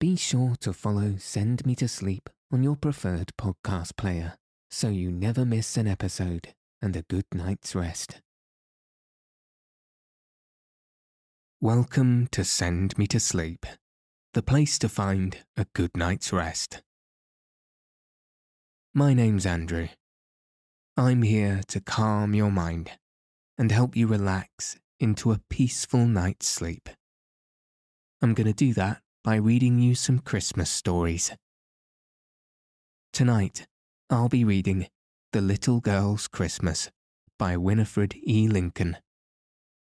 be sure to follow Send Me to Sleep on your preferred podcast player so you never miss an episode and a good night's rest. Welcome to Send Me to Sleep, the place to find a good night's rest. My name's Andrew. I'm here to calm your mind and help you relax into a peaceful night's sleep. I'm going to do that by reading you some Christmas stories. Tonight, I'll be reading The Little Girl's Christmas by Winifred E. Lincoln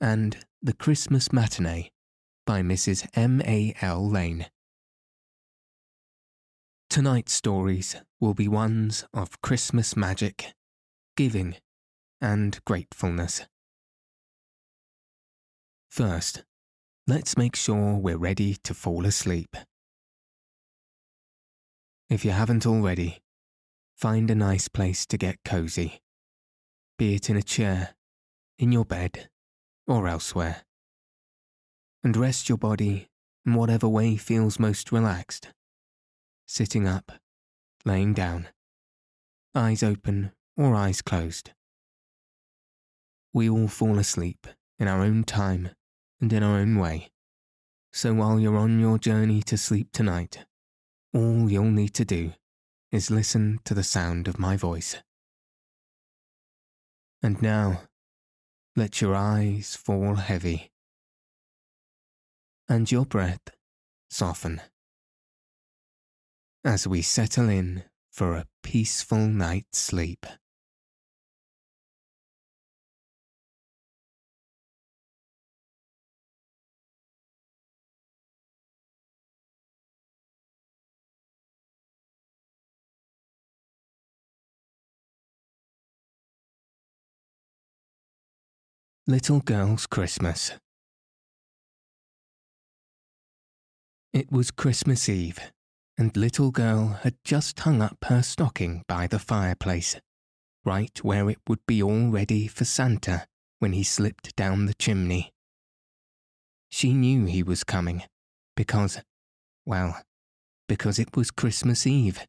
and The Christmas Matinee by Mrs. M. A. L. Lane. Tonight's stories will be ones of Christmas magic, giving, and gratefulness. First, let's make sure we're ready to fall asleep. If you haven't already, find a nice place to get cozy, be it in a chair, in your bed, or elsewhere. And rest your body in whatever way feels most relaxed. Sitting up, laying down, eyes open or eyes closed. We all fall asleep in our own time and in our own way. So while you're on your journey to sleep tonight, all you'll need to do is listen to the sound of my voice. And now, let your eyes fall heavy and your breath soften as we settle in for a peaceful night's sleep. Little Girl's Christmas. It was Christmas Eve, and Little Girl had just hung up her stocking by the fireplace, right where it would be all ready for Santa when he slipped down the chimney. She knew he was coming, because, well, because it was Christmas Eve,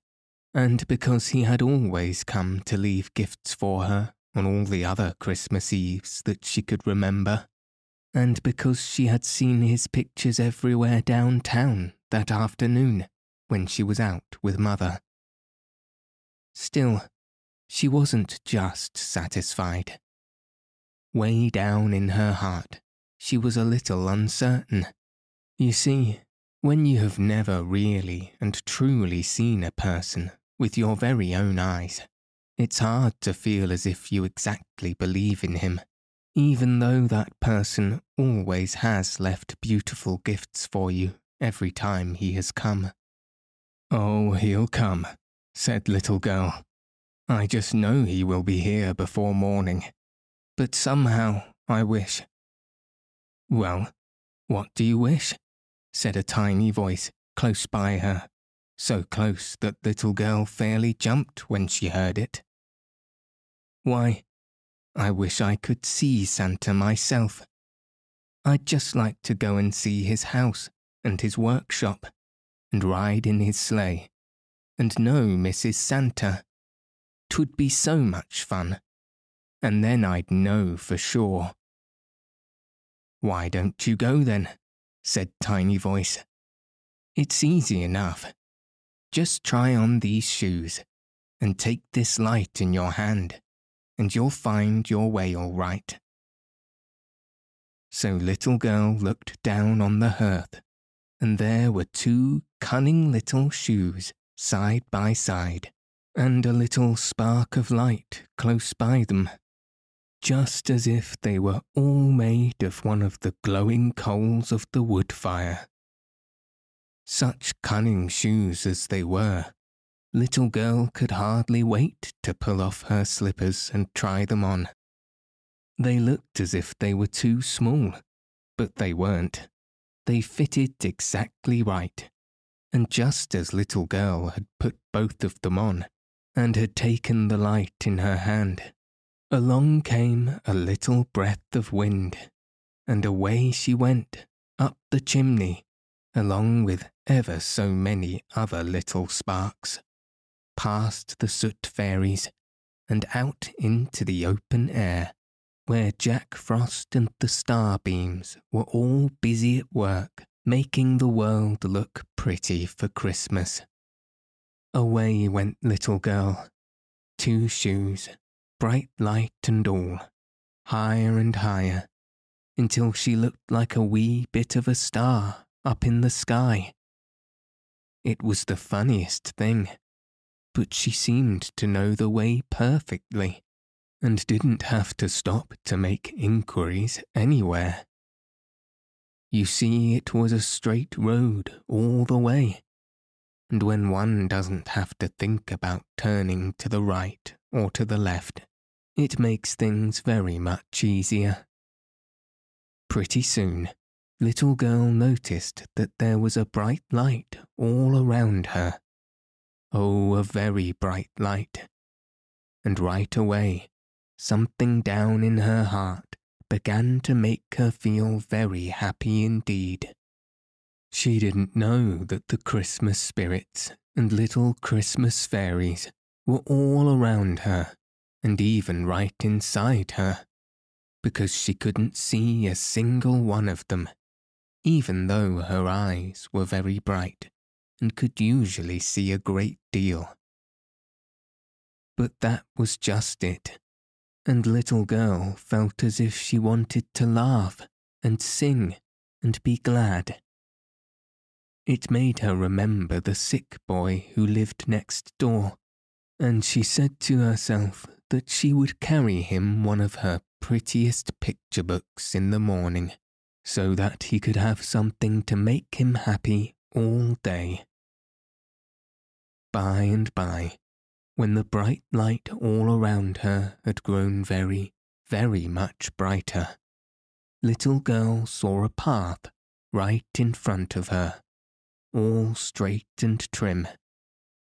and because he had always come to leave gifts for her on all the other Christmas Eves that she could remember, and because she had seen his pictures everywhere downtown that afternoon when she was out with Mother. Still, she wasn't just satisfied. Way down in her heart, she was a little uncertain. You see, when you have never really and truly seen a person with your very own eyes, it's hard to feel as if you exactly believe in him, even though that person always has left beautiful gifts for you every time he has come. Oh, he'll come, said Little Girl. I just know he will be here before morning. But somehow I wish. Well, what do you wish? said a tiny voice close by her so close that little girl fairly jumped when she heard it. Why, I wish I could see Santa myself. I'd just like to go and see his house and his workshop, and ride in his sleigh, and know Mrs. Santa. Twould be so much fun, and then I'd know for sure. Why don't you go then? said Tiny Voice. It's easy enough. Just try on these shoes and take this light in your hand, and you'll find your way all right. So Little Girl looked down on the hearth, and there were two cunning little shoes side by side, and a little spark of light close by them, just as if they were all made of one of the glowing coals of the wood fire. Such cunning shoes as they were, little girl could hardly wait to pull off her slippers and try them on. They looked as if they were too small, but they weren't. They fitted exactly right. And just as little girl had put both of them on and had taken the light in her hand, along came a little breath of wind, and away she went up the chimney along with ever so many other little sparks, past the soot fairies and out into the open air, where Jack Frost and the starbeams were all busy at work making the world look pretty for Christmas. Away went little girl, two shoes, bright light and all, higher and higher, until she looked like a wee bit of a star up in the sky. It was the funniest thing, but she seemed to know the way perfectly and didn't have to stop to make inquiries anywhere. You see, it was a straight road all the way, and when one doesn't have to think about turning to the right or to the left, it makes things very much easier. Pretty soon, little girl noticed that there was a bright light all around her. Oh, a very bright light. And right away, something down in her heart began to make her feel very happy indeed. She didn't know that the Christmas spirits and little Christmas fairies were all around her and even right inside her, because she couldn't see a single one of them even though her eyes were very bright and could usually see a great deal. But that was just it, and little girl felt as if she wanted to laugh and sing and be glad. It made her remember the sick boy who lived next door, and she said to herself that she would carry him one of her prettiest picture books in the morning so that he could have something to make him happy all day. By and by, when the bright light all around her had grown very, very much brighter, little girl saw a path right in front of her, all straight and trim,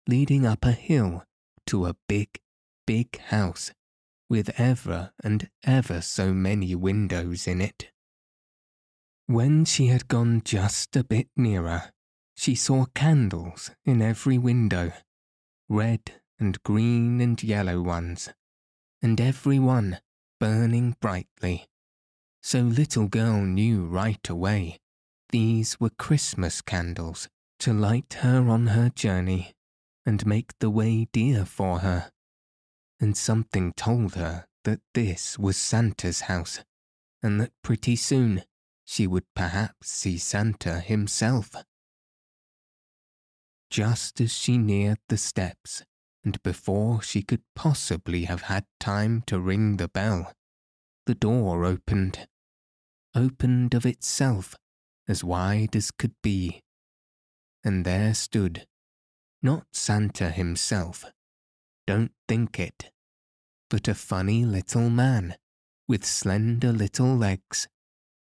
leading up a hill to a big, big house with ever and ever so many windows in it. When she had gone just a bit nearer, she saw candles in every window, red and green and yellow ones, and every one burning brightly. So little girl knew right away these were Christmas candles to light her on her journey and make the way dear for her. And something told her that this was Santa's house, and that pretty soon she would perhaps see Santa himself. Just as she neared the steps, and before she could possibly have had time to ring the bell, the door opened, opened of itself as wide as could be, and there stood, not Santa himself, don't think it, but a funny little man with slender little legs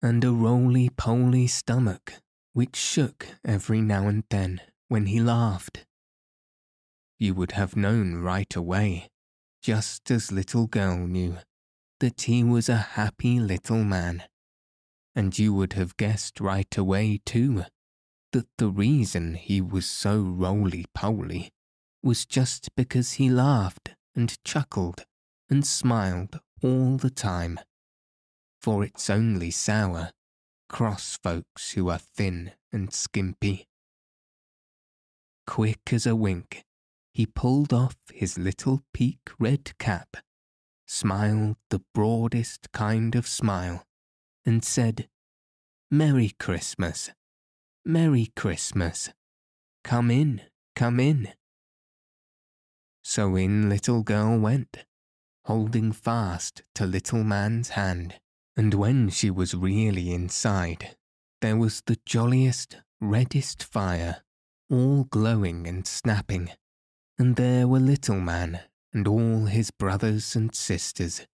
and a roly-poly stomach which shook every now and then when he laughed. You would have known right away, just as little girl knew, that he was a happy little man. And you would have guessed right away, too, that the reason he was so roly-poly was just because he laughed and chuckled and smiled all the time for it's only sour, cross folks who are thin and skimpy. Quick as a wink, he pulled off his little peak red cap, smiled the broadest kind of smile, and said, Merry Christmas, Merry Christmas, come in, come in. So in little girl went, holding fast to little man's hand and when she was really inside, there was the jolliest, reddest fire, all glowing and snapping, and there were Little Man and all his brothers and sisters,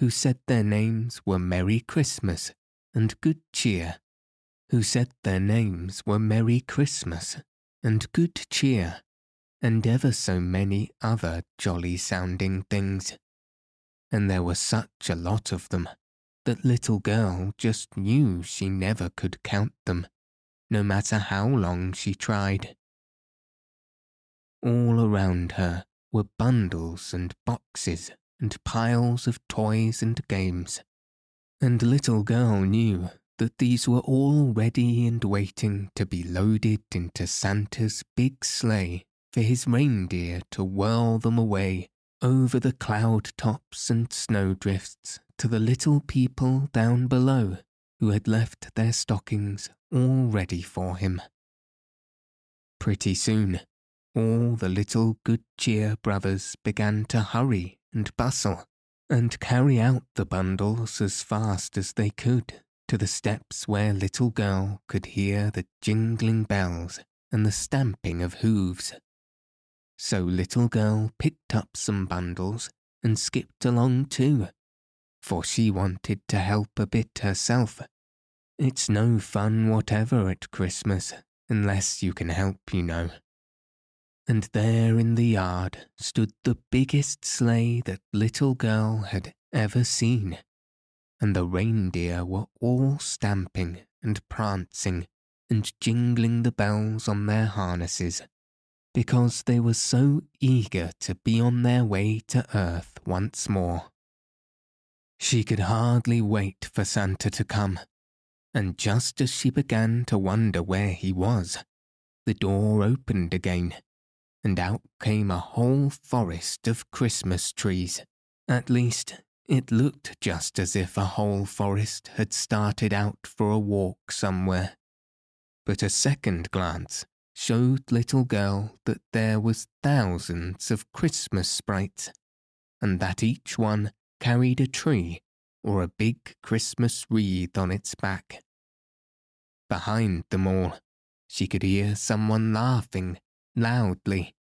who said their names were Merry Christmas and Good Cheer, who said their names were Merry Christmas and Good Cheer, and ever so many other jolly sounding things. And there were such a lot of them that little girl just knew she never could count them, no matter how long she tried. All around her were bundles and boxes and piles of toys and games, and Little Girl knew that these were all ready and waiting to be loaded into Santa's big sleigh for his reindeer to whirl them away over the cloud tops and snowdrifts to the little people down below who had left their stockings all ready for him. Pretty soon, all the little good cheer brothers began to hurry and bustle and carry out the bundles as fast as they could to the steps where Little Girl could hear the jingling bells and the stamping of hooves. So Little Girl picked up some bundles and skipped along too, for she wanted to help a bit herself. It's no fun whatever at Christmas unless you can help, you know. And there in the yard stood the biggest sleigh that Little Girl had ever seen and the reindeer were all stamping and prancing and jingling the bells on their harnesses, because they were so eager to be on their way to earth once more. She could hardly wait for Santa to come, and just as she began to wonder where he was, the door opened again, and out came a whole forest of Christmas trees. At least, it looked just as if a whole forest had started out for a walk somewhere. But a second glance showed Little Girl that there was thousands of Christmas sprites, and that each one carried a tree or a big Christmas wreath on its back. Behind them all, she could hear someone laughing loudly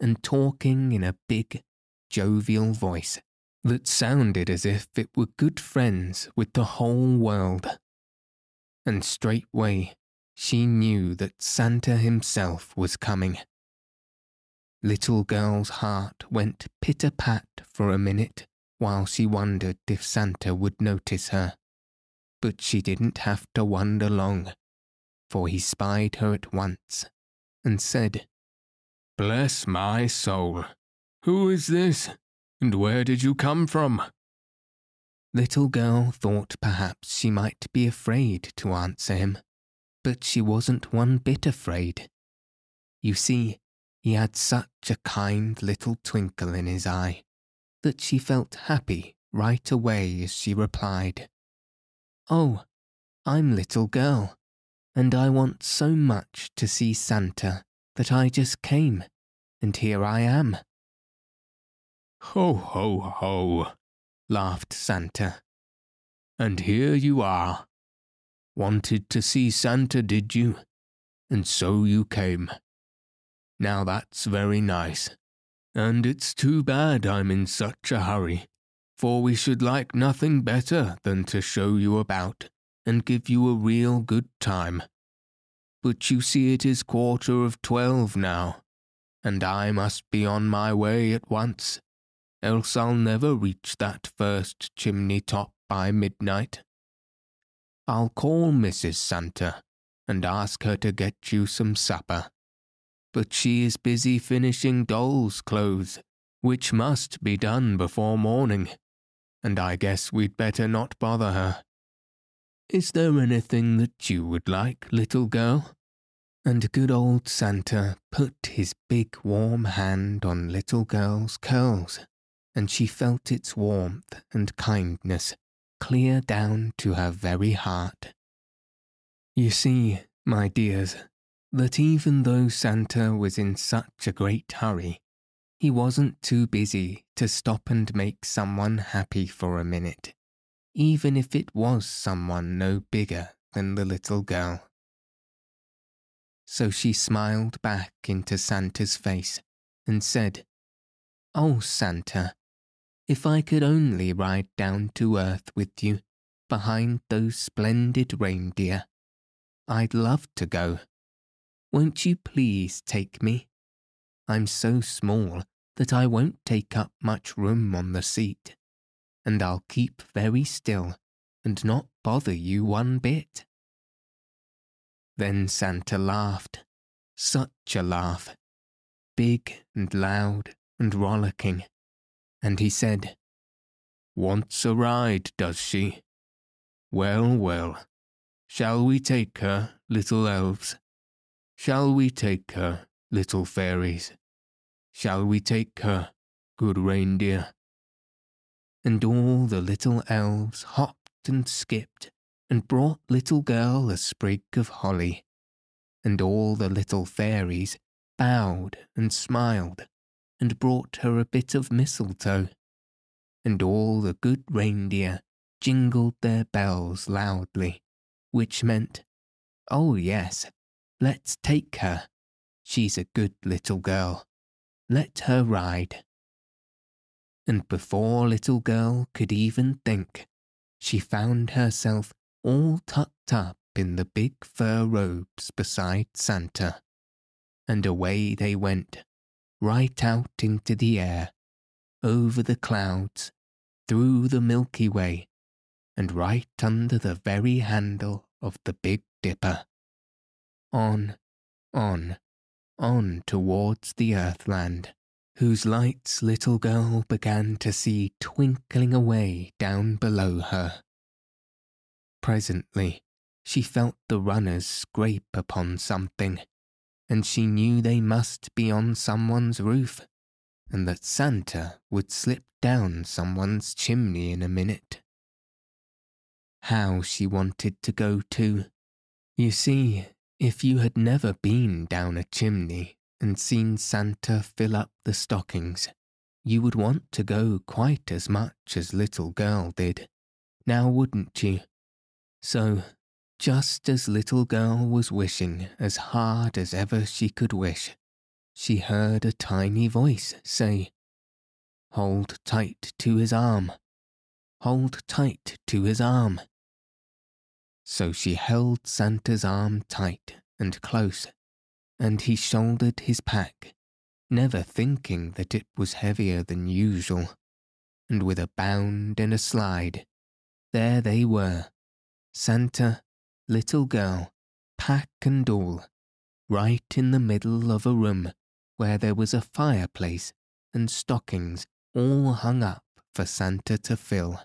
and talking in a big, jovial voice that sounded as if it were good friends with the whole world. And straightway she knew that Santa himself was coming. Little Girl's heart went pitter pat for a minute while she wondered if Santa would notice her. But she didn't have to wonder long, for he spied her at once and said, Bless my soul, who is this? And where did you come from? Little Girl thought perhaps she might be afraid to answer him, but she wasn't one bit afraid. You see, he had such a kind little twinkle in his eye that she felt happy right away as she replied, Oh, I'm Little Girl, and I want so much to see Santa that I just came, and here I am. Ho, ho, ho, laughed Santa. And here you are. Wanted to see Santa, did you? And so you came. Now that's very nice. And it's too bad I'm in such a hurry, for we should like nothing better than to show you about and give you a real good time. But you see it is quarter of twelve now, and I must be on my way at once else I'll never reach that first chimney top by midnight. I'll call Mrs. Santa and ask her to get you some supper. But she is busy finishing doll's clothes, which must be done before morning, and I guess we'd better not bother her. Is there anything that you would like, little girl? And good old Santa put his big warm hand on little girl's curls and she felt its warmth and kindness clear down to her very heart. You see, my dears, that even though Santa was in such a great hurry, he wasn't too busy to stop and make someone happy for a minute, even if it was someone no bigger than the little girl. So she smiled back into Santa's face and said, Oh, Santa, if I could only ride down to earth with you behind those splendid reindeer, I'd love to go. Won't you please take me? I'm so small that I won't take up much room on the seat, and I'll keep very still and not bother you one bit. Then Santa laughed, such a laugh, big and loud and rollicking, and he said, Wants a ride, does she? Well, well, shall we take her, little elves? Shall we take her, little fairies? Shall we take her, good reindeer? And all the little elves hopped and skipped and brought little girl a sprig of holly, and all the little fairies bowed and smiled and brought her a bit of mistletoe, and all the good reindeer jingled their bells loudly, which meant, Oh yes, let's take her. She's a good little girl. Let her ride. And before little girl could even think, she found herself all tucked up in the big fur robes beside Santa. And away they went, right out into the air, over the clouds, through the Milky Way, and right under the very handle of the Big Dipper. On, on, on towards the Earthland, whose lights little girl began to see twinkling away down below her. Presently, she felt the runners scrape upon something, and she knew they must be on someone's roof, and that Santa would slip down someone's chimney in a minute. How she wanted to go too. You see, if you had never been down a chimney and seen Santa fill up the stockings, you would want to go quite as much as little girl did. Now wouldn't you? So, just as little girl was wishing as hard as ever she could wish, she heard a tiny voice say, Hold tight to his arm. Hold tight to his arm. So she held Santa's arm tight and close, and he shouldered his pack, never thinking that it was heavier than usual. And with a bound and a slide, there they were, Santa, little girl, pack and all, right in the middle of a room where there was a fireplace and stockings all hung up for Santa to fill.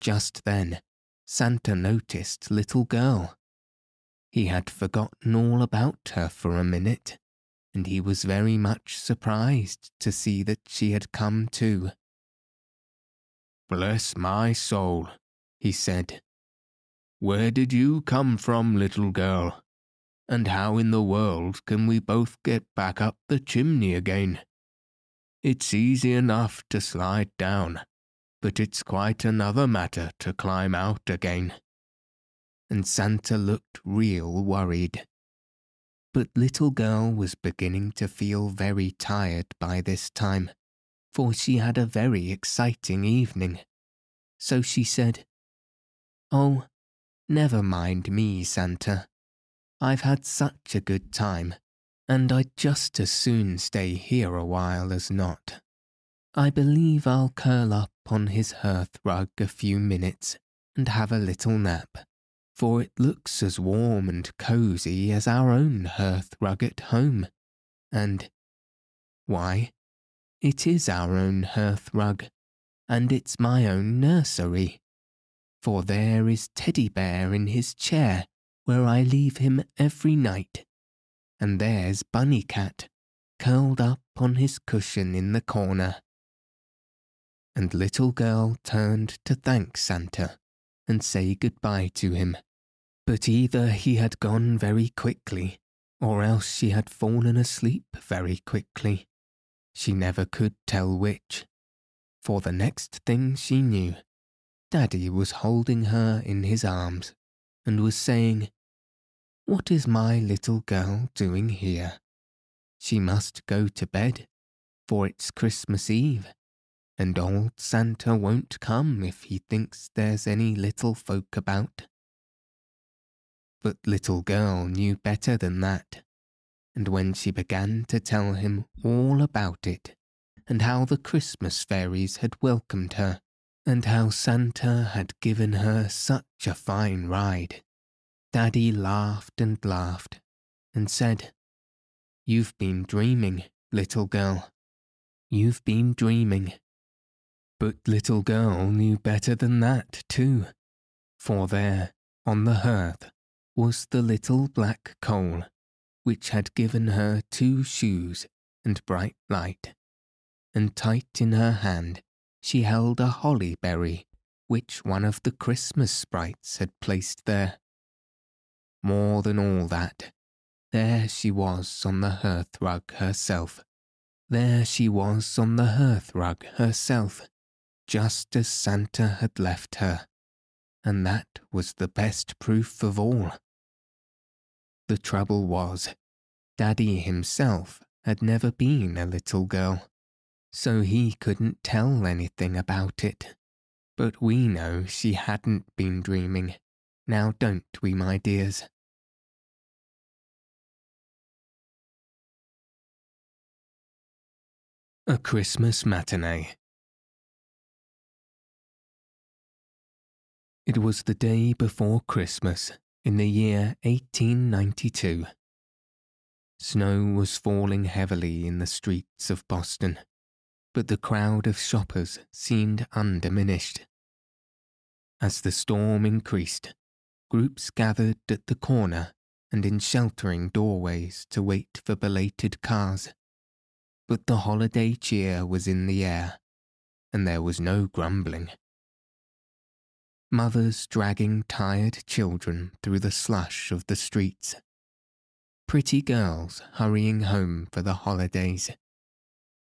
Just then, Santa noticed little girl. He had forgotten all about her for a minute, and he was very much surprised to see that she had come too. Bless my soul, he said. Where did you come from, little girl? And how in the world can we both get back up the chimney again? It's easy enough to slide down, but it's quite another matter to climb out again. And Santa looked real worried. But little girl was beginning to feel very tired by this time, for she had a very exciting evening. So she said, Oh, never mind me, Santa. I've had such a good time, and I'd just as soon stay here a while as not. I believe I'll curl up on his hearth rug a few minutes and have a little nap, for it looks as warm and cosy as our own hearth rug at home. And why, it is our own hearth rug, and it's my own nursery for there is Teddy Bear in his chair where I leave him every night, and there's Bunny Cat curled up on his cushion in the corner. And little girl turned to thank Santa and say good-bye to him, but either he had gone very quickly, or else she had fallen asleep very quickly. She never could tell which, for the next thing she knew, Daddy was holding her in his arms and was saying, What is my little girl doing here? She must go to bed, for it's Christmas Eve, and old Santa won't come if he thinks there's any little folk about. But little girl knew better than that, and when she began to tell him all about it, and how the Christmas fairies had welcomed her, and how Santa had given her such a fine ride, Daddy laughed and laughed and said, You've been dreaming, little girl. You've been dreaming. But little girl knew better than that, too, for there, on the hearth, was the little black coal, which had given her two shoes and bright light, and tight in her hand she held a holly berry which one of the Christmas sprites had placed there. More than all that, there she was on the hearthrug herself. There she was on the hearthrug herself, just as Santa had left her, and that was the best proof of all. The trouble was, Daddy himself had never been a little girl, so he couldn't tell anything about it. But we know she hadn't been dreaming. Now don't we, my dears? A Christmas Matinee It was the day before Christmas in the year 1892. Snow was falling heavily in the streets of Boston, but the crowd of shoppers seemed undiminished. As the storm increased, groups gathered at the corner and in sheltering doorways to wait for belated cars. But the holiday cheer was in the air, and there was no grumbling. Mothers dragging tired children through the slush of the streets. Pretty girls hurrying home for the holidays.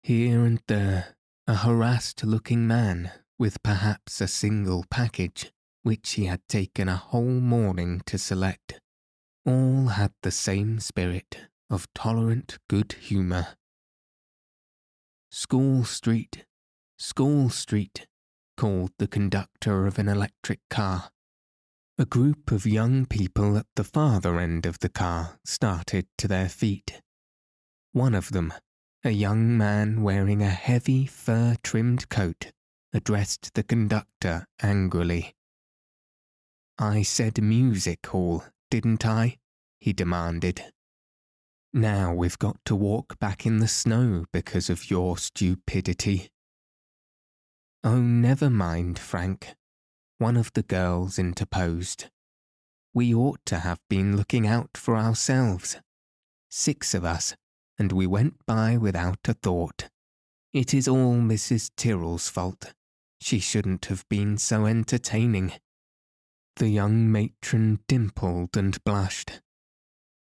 Here and there, a harassed looking man with perhaps a single package, which he had taken a whole morning to select. All had the same spirit of tolerant good humour. School Street, School Street, called the conductor of an electric car. A group of young people at the farther end of the car started to their feet. One of them, a young man wearing a heavy fur trimmed coat, addressed the conductor angrily. I said music hall, didn't I? he demanded. Now we've got to walk back in the snow because of your stupidity. Oh, never mind, Frank, one of the girls interposed. We ought to have been looking out for ourselves. Six of us, and we went by without a thought. It is all Mrs. Tyrrell's fault. She shouldn't have been so entertaining. The young matron dimpled and blushed.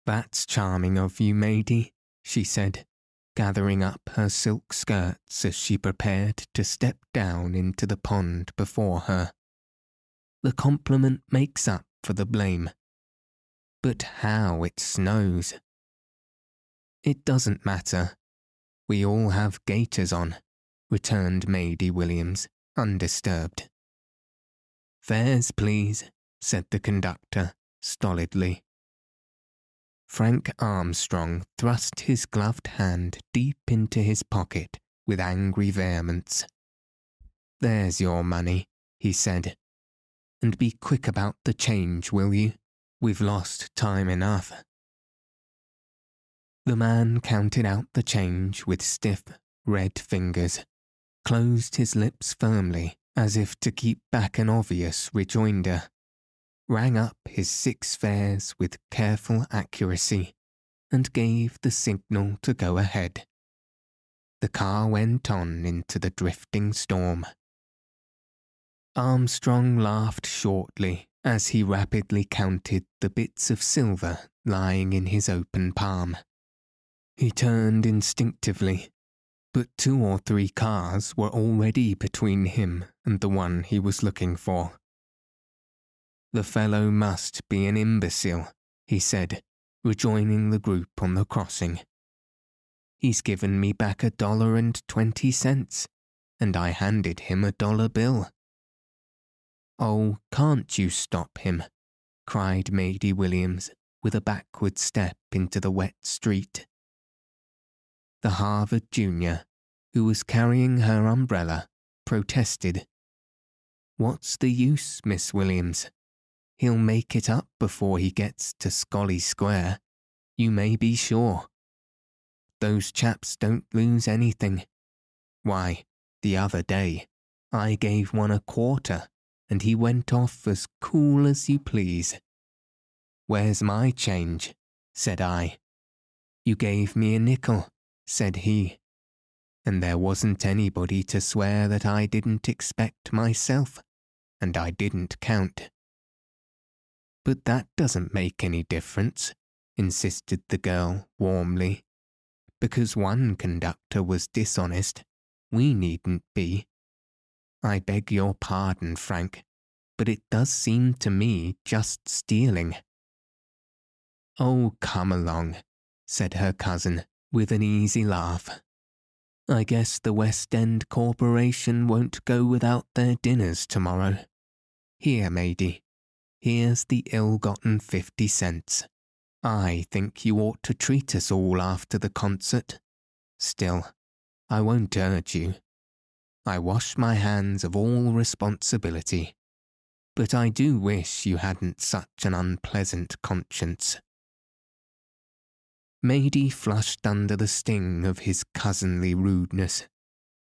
That's charming of you, Mady, she said, gathering up her silk skirts as she prepared to step down into the pond before her. The compliment makes up for the blame. But how it snows! It doesn't matter. We all have gaiters on, returned Mady Williams, undisturbed. Fares, please, said the conductor, stolidly. Frank Armstrong thrust his gloved hand deep into his pocket with angry vehemence. There's your money, he said. And be quick about the change, will you? We've lost time enough. The man counted out the change with stiff, red fingers, closed his lips firmly as if to keep back an obvious rejoinder, rang up his six fares with careful accuracy, and gave the signal to go ahead. The car went on into the drifting storm. Armstrong laughed shortly as he rapidly counted the bits of silver lying in his open palm. He turned instinctively but two or three cars were already between him and the one he was looking for. The fellow must be an imbecile, he said, rejoining the group on the crossing. He's given me back a dollar and twenty cents, and I handed him a dollar bill. Oh, can't you stop him? cried Mady Williams with a backward step into the wet street the Harvard junior, who was carrying her umbrella, protested. What's the use, Miss Williams? he'll make it up before he gets to Scollay Square, you may be sure. Those chaps don't lose anything. Why, the other day, I gave one a quarter, and he went off as cool as you please. Where's my change? said I. You gave me a nickel, said he. And there wasn't anybody to swear that I didn't expect myself, and I didn't count. But that doesn't make any difference, insisted the girl warmly. Because one conductor was dishonest, we needn't be. I beg your pardon, Frank, but it does seem to me just stealing. Oh, come along, said her cousin, with an easy laugh. I guess the West End Corporation won't go without their dinners tomorrow. Here, Mady, here's the ill-gotten fifty cents. I think you ought to treat us all after the concert. Still, I won't urge you. I wash my hands of all responsibility. But I do wish you hadn't such an unpleasant conscience. Mady flushed under the sting of his cousinly rudeness,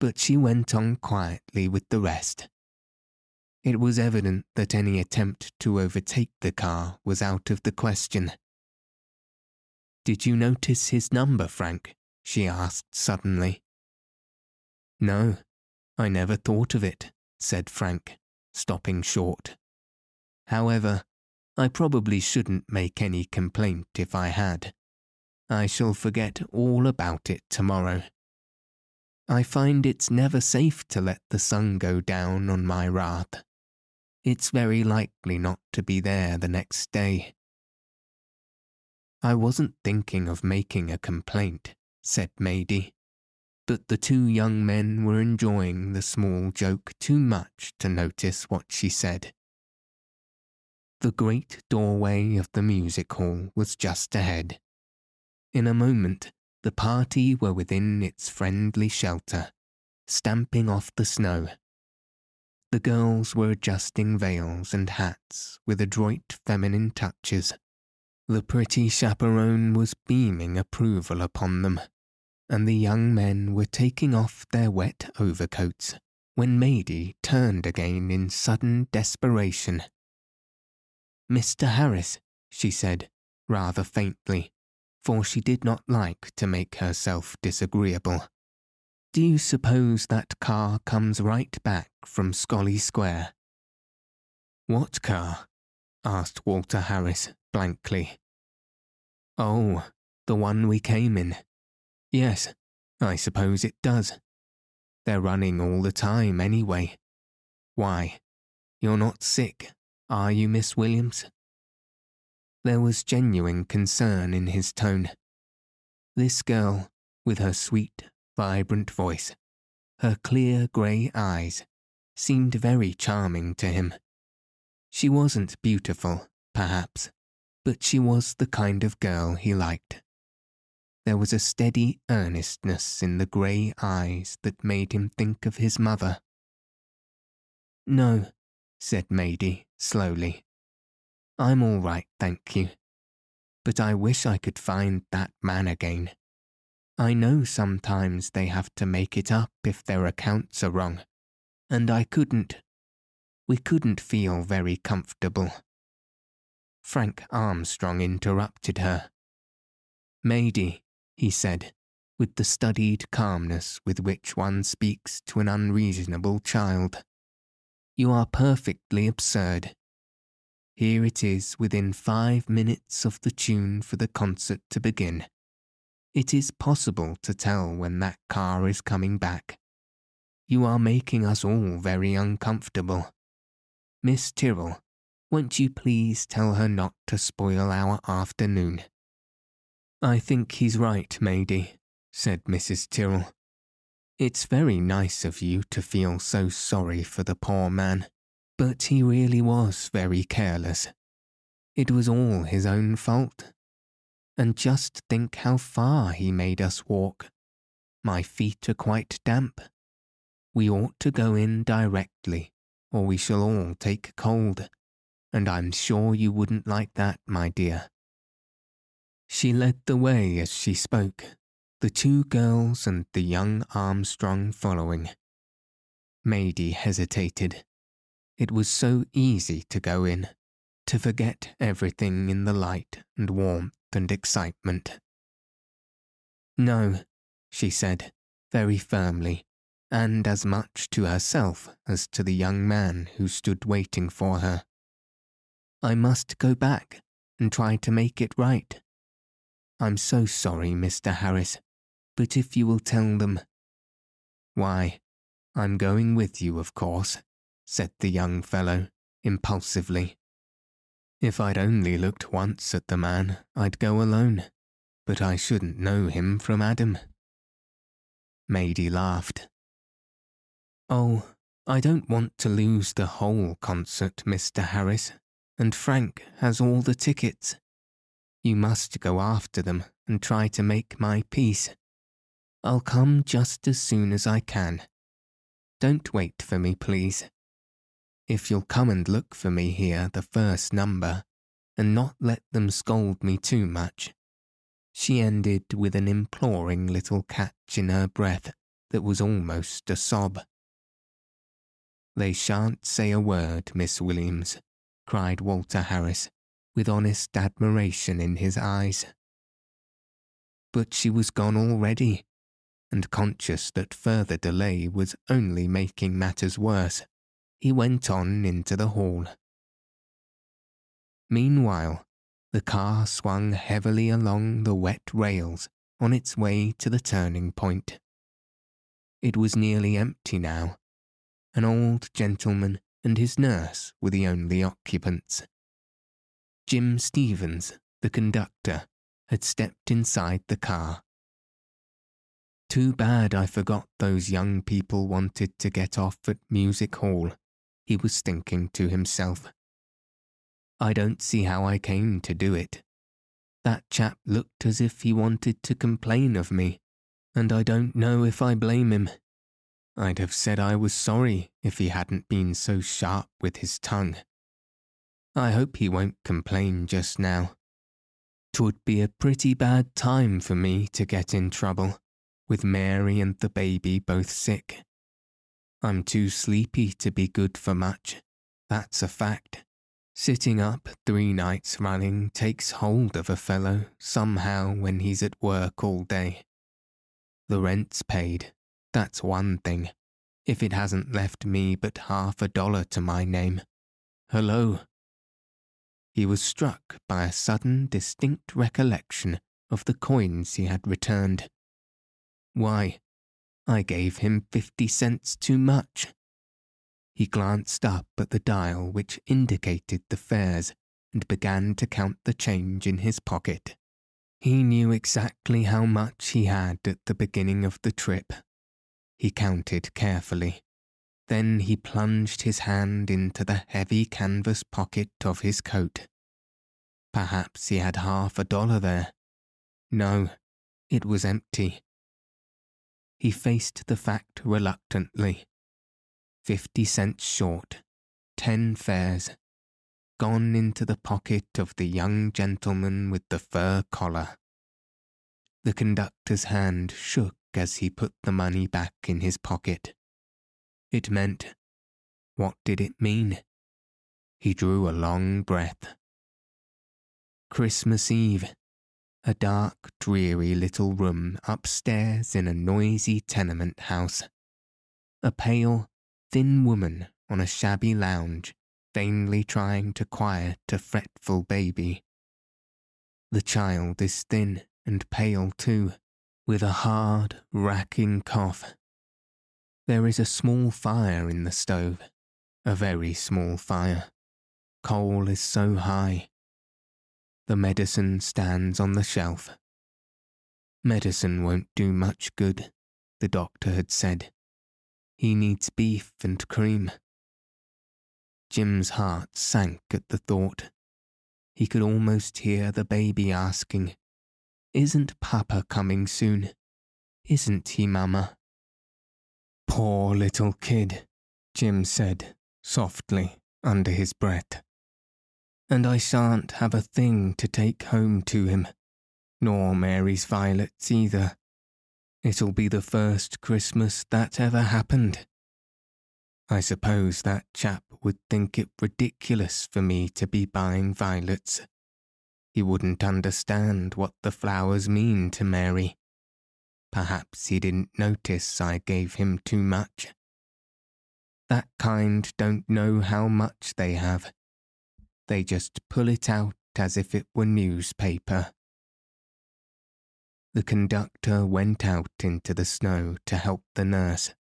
but she went on quietly with the rest. It was evident that any attempt to overtake the car was out of the question. Did you notice his number, Frank? she asked suddenly. No, I never thought of it, said Frank, stopping short. However, I probably shouldn't make any complaint if I had. I shall forget all about it tomorrow. I find it's never safe to let the sun go down on my wrath. It's very likely not to be there the next day. I wasn't thinking of making a complaint, said Mady, but the two young men were enjoying the small joke too much to notice what she said. The great doorway of the music hall was just ahead, in a moment, the party were within its friendly shelter, stamping off the snow. The girls were adjusting veils and hats with adroit feminine touches. The pretty chaperone was beaming approval upon them, and the young men were taking off their wet overcoats when Mady turned again in sudden desperation. Mr. Harris, she said, rather faintly, for she did not like to make herself disagreeable. Do you suppose that car comes right back from Scollay Square? What car? asked Walter Harris blankly. Oh, the one we came in. Yes, I suppose it does. They're running all the time anyway. Why, you're not sick, are you, Miss Williams? There was genuine concern in his tone. This girl, with her sweet, vibrant voice, her clear grey eyes, seemed very charming to him. She wasn't beautiful, perhaps, but she was the kind of girl he liked. There was a steady earnestness in the grey eyes that made him think of his mother. No, said Mady slowly. I'm all right, thank you. But I wish I could find that man again. I know sometimes they have to make it up if their accounts are wrong, and I couldn't. We couldn't feel very comfortable. Frank Armstrong interrupted her. Mady, he said, with the studied calmness with which one speaks to an unreasonable child. You are perfectly absurd. Here it is within five minutes of the tune for the concert to begin. It is possible to tell when that car is coming back. You are making us all very uncomfortable. Miss Tyrrell, won't you please tell her not to spoil our afternoon? I think he's right, Mady, said Mrs. Tyrrell. It's very nice of you to feel so sorry for the poor man. But he really was very careless. It was all his own fault. And just think how far he made us walk. My feet are quite damp. We ought to go in directly, or we shall all take cold. and I'm sure you wouldn't like that, my dear. She led the way as she spoke, the two girls and the young Armstrong following. Mady hesitated. It was so easy to go in, to forget everything in the light and warmth and excitement. No, she said, very firmly, and as much to herself as to the young man who stood waiting for her. I must go back and try to make it right. I'm so sorry, Mr. Harris, but if you will tell them. Why, I'm going with you, of course, said the young fellow, impulsively. If I'd only looked once at the man, I'd go alone, but I shouldn't know him from Adam. Mady laughed. Oh, I don't want to lose the whole concert, Mr. Harris, and Frank has all the tickets. You must go after them and try to make my peace. I'll come just as soon as I can. Don't wait for me, please. If you'll come and look for me here the first number, and not let them scold me too much. She ended with an imploring little catch in her breath that was almost a sob. They shan't say a word, Miss Williams, cried Walter Harris, with honest admiration in his eyes. But she was gone already, and conscious that further delay was only making matters worse, he went on into the hall. Meanwhile, the car swung heavily along the wet rails on its way to the turning point. It was nearly empty now. An old gentleman and his nurse were the only occupants. Jim Stevens, the conductor, had stepped inside the car. Too bad I forgot those young people wanted to get off at Music Hall, he was thinking to himself. I don't see how I came to do it. That chap looked as if he wanted to complain of me, and I don't know if I blame him. I'd have said I was sorry if he hadn't been so sharp with his tongue. I hope he won't complain just now. Twould be a pretty bad time for me to get in trouble, with Mary and the baby both sick. I'm too sleepy to be good for much, that's a fact. Sitting up three nights running takes hold of a fellow somehow when he's at work all day. The rent's paid, that's one thing, if it hasn't left me but half a dollar to my name. Hello, he was struck by a sudden distinct recollection of the coins he had returned. Why, I gave him fifty cents too much. He glanced up at the dial which indicated the fares and began to count the change in his pocket. He knew exactly how much he had at the beginning of the trip. He counted carefully. Then he plunged his hand into the heavy canvas pocket of his coat. Perhaps he had half a dollar there. No, it was empty. He faced the fact reluctantly. Fifty cents short, ten fares, gone into the pocket of the young gentleman with the fur collar. The conductor's hand shook as he put the money back in his pocket. It meant, what did it mean? He drew a long breath. Christmas Eve, a dark, dreary little room upstairs in a noisy tenement house. A pale, thin woman on a shabby lounge, vainly trying to quiet a fretful baby. The child is thin and pale too, with a hard, racking cough. There is a small fire in the stove, a very small fire. Coal is so high. The medicine stands on the shelf. Medicine won't do much good, the doctor had said. He needs beef and cream. Jim's heart sank at the thought. He could almost hear the baby asking, isn't Papa coming soon? Isn't he, Mamma? Poor little kid, Jim said, softly, under his breath. And I shan't have a thing to take home to him, nor Mary's violets either. It'll be the first Christmas that ever happened. I suppose that chap would think it ridiculous for me to be buying violets. He wouldn't understand what the flowers mean to Mary. Perhaps he didn't notice I gave him too much. That kind don't know how much they have. They just pull it out as if it were newspaper. The conductor went out into the snow to help the nurse,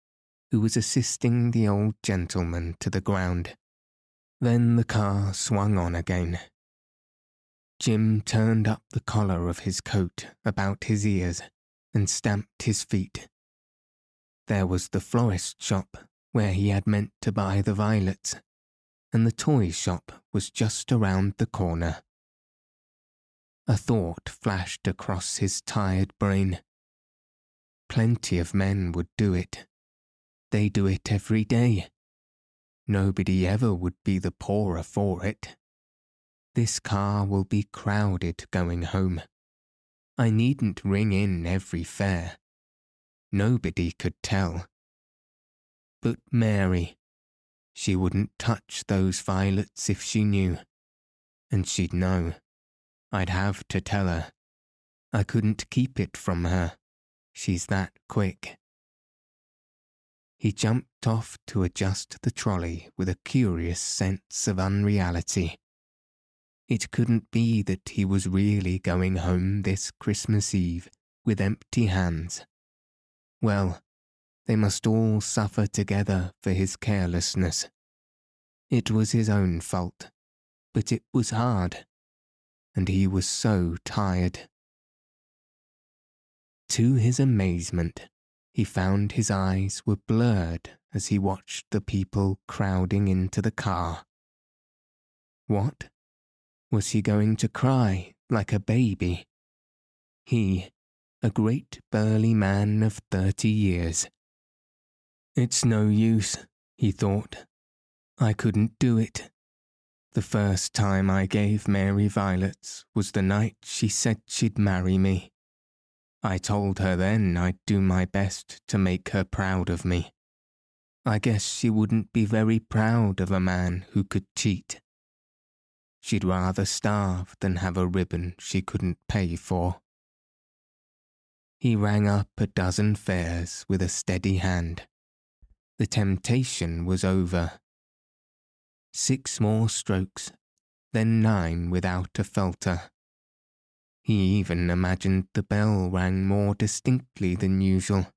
who was assisting the old gentleman to the ground. Then the car swung on again. Jim turned up the collar of his coat about his ears and stamped his feet. There was the florist shop where he had meant to buy the violets, and the toy shop was just around the corner. A thought flashed across his tired brain. Plenty of men would do it. They do it every day. Nobody ever would be the poorer for it. This car will be crowded going home. I needn't ring in every fare. Nobody could tell. But Mary, she wouldn't touch those violets if she knew. And she'd know. I'd have to tell her. I couldn't keep it from her. She's that quick. He jumped off to adjust the trolley with a curious sense of unreality. It couldn't be that he was really going home this Christmas Eve with empty hands. Well, they must all suffer together for his carelessness. It was his own fault, but it was hard, and he was so tired. To his amazement, he found his eyes were blurred as he watched the people crowding into the car. What? Was he going to cry like a baby? He, a great burly man of thirty years. It's no use, he thought. I couldn't do it. The first time I gave Mary violets was the night she said she'd marry me. I told her then I'd do my best to make her proud of me. I guess she wouldn't be very proud of a man who could cheat. She'd rather starve than have a ribbon she couldn't pay for. He rang up a dozen fares with a steady hand. The temptation was over. Six more strokes, then nine without a falter. He even imagined the bell rang more distinctly than usual,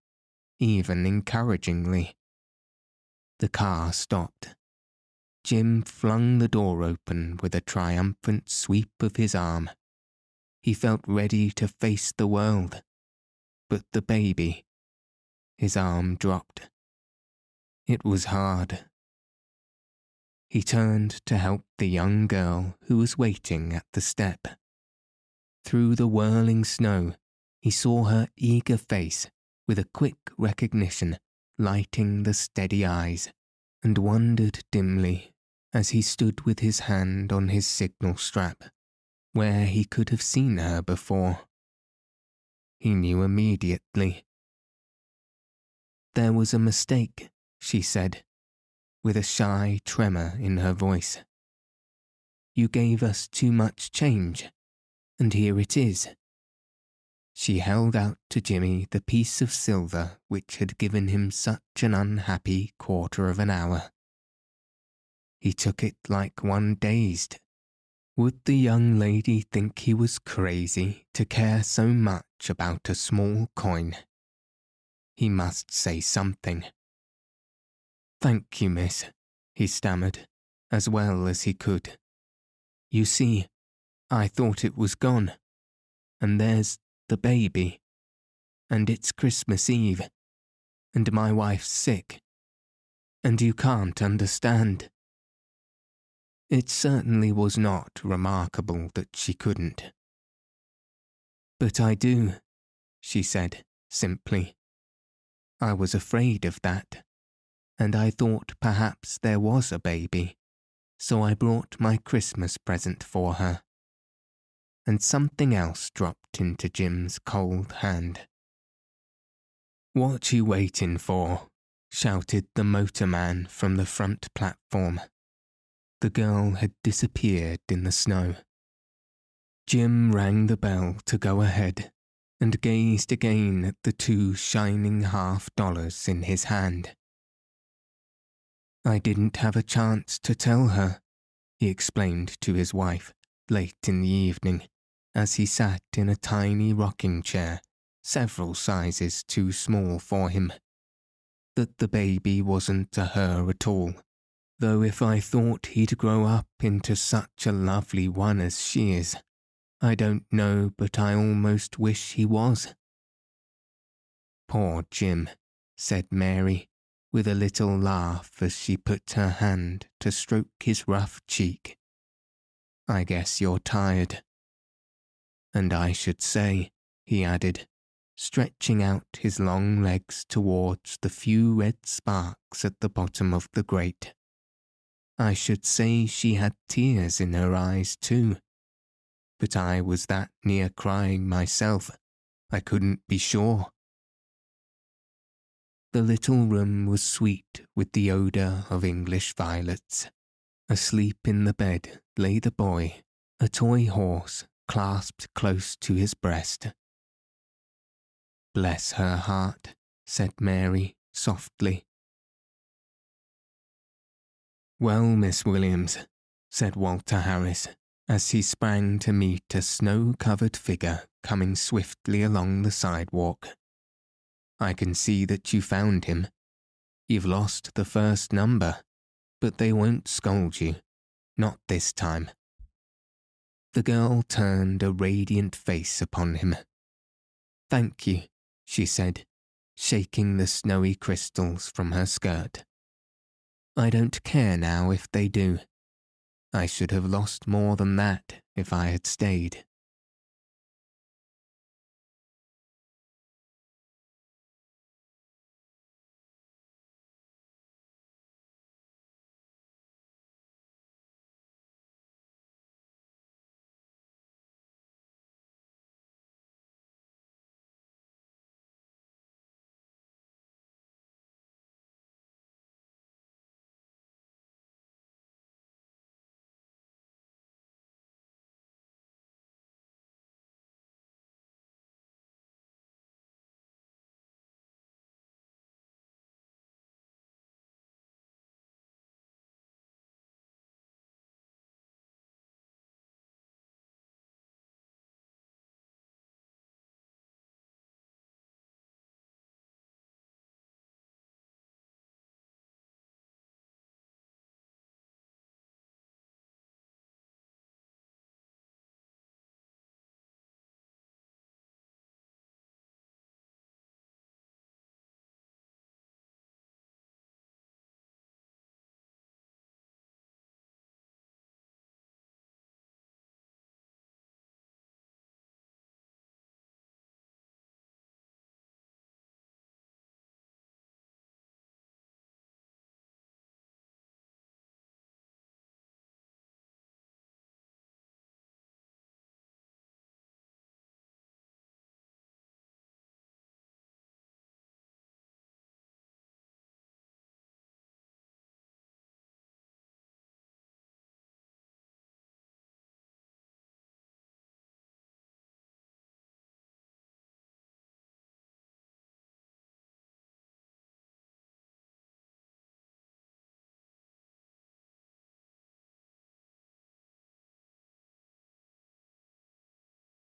even encouragingly. The car stopped. Jim flung the door open with a triumphant sweep of his arm. He felt ready to face the world. But the baby, his arm dropped. It was hard. He turned to help the young girl who was waiting at the step. Through the whirling snow, he saw her eager face with a quick recognition lighting the steady eyes, and wondered dimly as he stood with his hand on his signal strap, where he could have seen her before. He knew immediately. There was a mistake, she said, with a shy tremor in her voice. You gave us too much change, and here it is. She held out to Jimmy the piece of silver which had given him such an unhappy quarter of an hour. He took it like one dazed. Would the young lady think he was crazy to care so much about a small coin? He must say something. Thank you, miss, he stammered, as well as he could. You see, I thought it was gone. And there's the baby. And it's Christmas Eve. And my wife's sick. And you can't understand. It certainly was not remarkable that she couldn't. But I do, she said simply. I was afraid of that, and I thought perhaps there was a baby, so I brought my Christmas present for her. And something else dropped into Jim's cold hand. What you waiting for? shouted the motorman from the front platform. The girl had disappeared in the snow. Jim rang the bell to go ahead and gazed again at the two shining half dollars in his hand. I didn't have a chance to tell her, he explained to his wife late in the evening as he sat in a tiny rocking chair several sizes too small for him. That the baby wasn't a her at all, though if I thought he'd grow up into such a lovely one as she is, I don't know but I almost wish he was. Poor Jim, said Mary, with a little laugh as she put her hand to stroke his rough cheek. I guess you're tired. And I should say, he added, stretching out his long legs towards the few red sparks at the bottom of the grate. I should say she had tears in her eyes too. But I was that near crying myself, I couldn't be sure. The little room was sweet with the odour of English violets. Asleep in the bed lay the boy, a toy horse clasped close to his breast. Bless her heart, said Mary softly. Well, Miss Williams, said Walter Harris as he sprang to meet a snow covered figure coming swiftly along the sidewalk. I can see that you found him. You've lost the first number, but they won't scold you. Not this time. The girl turned a radiant face upon him. Thank you, she said, shaking the snowy crystals from her skirt. I don't care now if they do. I should have lost more than that if I had stayed.